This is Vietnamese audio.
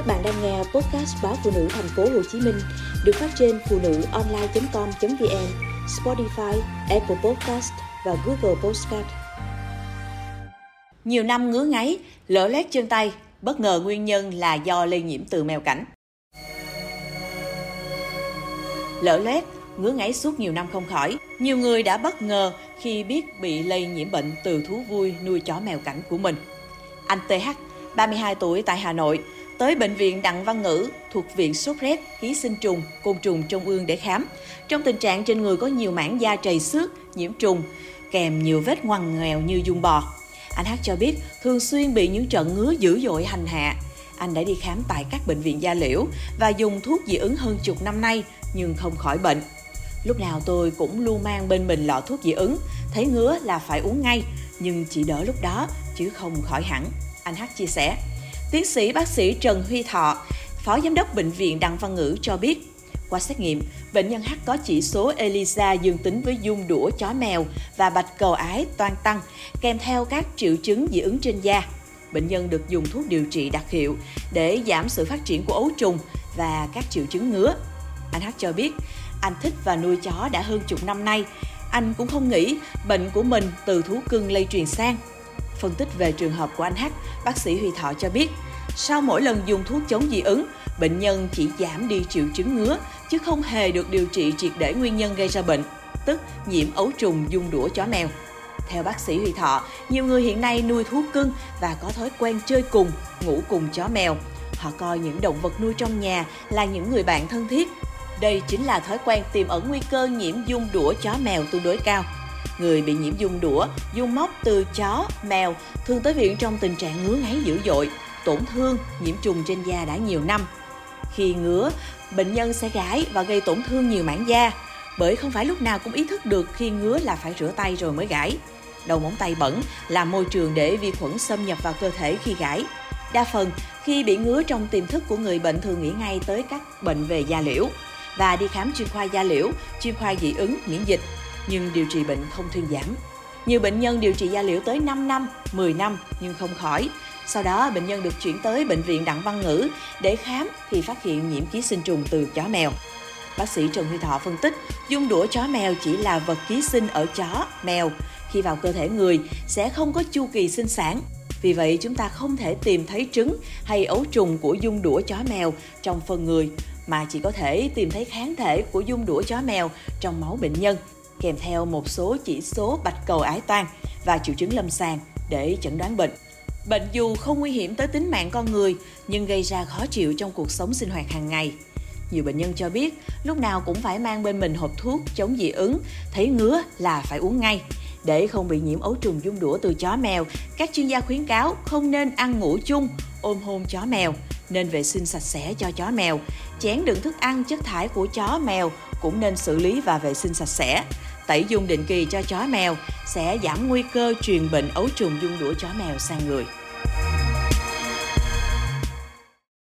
Các bạn đang nghe podcast báo phụ nữ thành phố Hồ Chí Minh được phát trên phụ nữ online.com.vn, Spotify, Apple Podcast và Google Podcast. Nhiều năm ngứa ngáy, lỡ lét chân tay, bất ngờ nguyên nhân là do lây nhiễm từ mèo cảnh. Lỡ lét, ngứa ngáy suốt nhiều năm không khỏi. Nhiều người đã bất ngờ khi biết bị lây nhiễm bệnh từ thú vui nuôi chó mèo cảnh của mình. Anh TH, 32 tuổi tại Hà Nội, tới bệnh viện Đặng Văn Ngữ thuộc viện sốt rét, ký sinh trùng, côn trùng Trung ương để khám. Trong tình trạng trên người có nhiều mảng da trầy xước, nhiễm trùng, kèm nhiều vết ngoằn ngoèo như dung bò. Anh Hát cho biết thường xuyên bị những trận ngứa dữ dội hành hạ. Anh đã đi khám tại các bệnh viện da liễu và dùng thuốc dị ứng hơn chục năm nay nhưng không khỏi bệnh. Lúc nào tôi cũng luôn mang bên mình lọ thuốc dị ứng, thấy ngứa là phải uống ngay, nhưng chỉ đỡ lúc đó chứ không khỏi hẳn. Anh Hát chia sẻ. Tiến sĩ bác sĩ Trần Huy Thọ, Phó Giám đốc Bệnh viện Đặng Văn Ngữ cho biết, qua xét nghiệm, bệnh nhân H có chỉ số ELISA dương tính với dung đũa chó mèo và bạch cầu ái toan tăng, kèm theo các triệu chứng dị ứng trên da. Bệnh nhân được dùng thuốc điều trị đặc hiệu để giảm sự phát triển của ấu trùng và các triệu chứng ngứa. Anh H cho biết, anh thích và nuôi chó đã hơn chục năm nay. Anh cũng không nghĩ bệnh của mình từ thú cưng lây truyền sang. Phân tích về trường hợp của anh H, bác sĩ Huy Thọ cho biết, sau mỗi lần dùng thuốc chống dị ứng, bệnh nhân chỉ giảm đi triệu chứng ngứa, chứ không hề được điều trị triệt để nguyên nhân gây ra bệnh, tức nhiễm ấu trùng dung đũa chó mèo. Theo bác sĩ Huy Thọ, nhiều người hiện nay nuôi thú cưng và có thói quen chơi cùng, ngủ cùng chó mèo. Họ coi những động vật nuôi trong nhà là những người bạn thân thiết. Đây chính là thói quen tiềm ẩn nguy cơ nhiễm dung đũa chó mèo tương đối cao. Người bị nhiễm dung đũa, dung móc từ chó, mèo thường tới viện trong tình trạng ngứa ngáy dữ dội, tổn thương, nhiễm trùng trên da đã nhiều năm. Khi ngứa, bệnh nhân sẽ gãi và gây tổn thương nhiều mảng da, bởi không phải lúc nào cũng ý thức được khi ngứa là phải rửa tay rồi mới gãi. Đầu móng tay bẩn là môi trường để vi khuẩn xâm nhập vào cơ thể khi gãi. Đa phần, khi bị ngứa trong tiềm thức của người bệnh thường nghĩ ngay tới các bệnh về da liễu và đi khám chuyên khoa da liễu, chuyên khoa dị ứng, miễn dịch, nhưng điều trị bệnh không thuyên giảm. Nhiều bệnh nhân điều trị da liễu tới 5 năm, 10 năm nhưng không khỏi. Sau đó, bệnh nhân được chuyển tới bệnh viện Đặng Văn Ngữ để khám thì phát hiện nhiễm ký sinh trùng từ chó mèo. Bác sĩ Trần Huy Thọ phân tích, dung đũa chó mèo chỉ là vật ký sinh ở chó, mèo. Khi vào cơ thể người sẽ không có chu kỳ sinh sản. Vì vậy, chúng ta không thể tìm thấy trứng hay ấu trùng của dung đũa chó mèo trong phân người, mà chỉ có thể tìm thấy kháng thể của dung đũa chó mèo trong máu bệnh nhân, kèm theo một số chỉ số bạch cầu ái toan và triệu chứng lâm sàng để chẩn đoán bệnh. Bệnh dù không nguy hiểm tới tính mạng con người nhưng gây ra khó chịu trong cuộc sống sinh hoạt hàng ngày. Nhiều bệnh nhân cho biết lúc nào cũng phải mang bên mình hộp thuốc chống dị ứng, thấy ngứa là phải uống ngay. Để không bị nhiễm ấu trùng dung đũa từ chó mèo, các chuyên gia khuyến cáo không nên ăn ngủ chung, ôm hôn chó mèo, nên vệ sinh sạch sẽ cho chó mèo. Chén đựng thức ăn chất thải của chó mèo cũng nên xử lý và vệ sinh sạch sẽ. Tẩy dung định kỳ cho chó mèo sẽ giảm nguy cơ truyền bệnh ấu trùng dung đũa chó mèo sang người.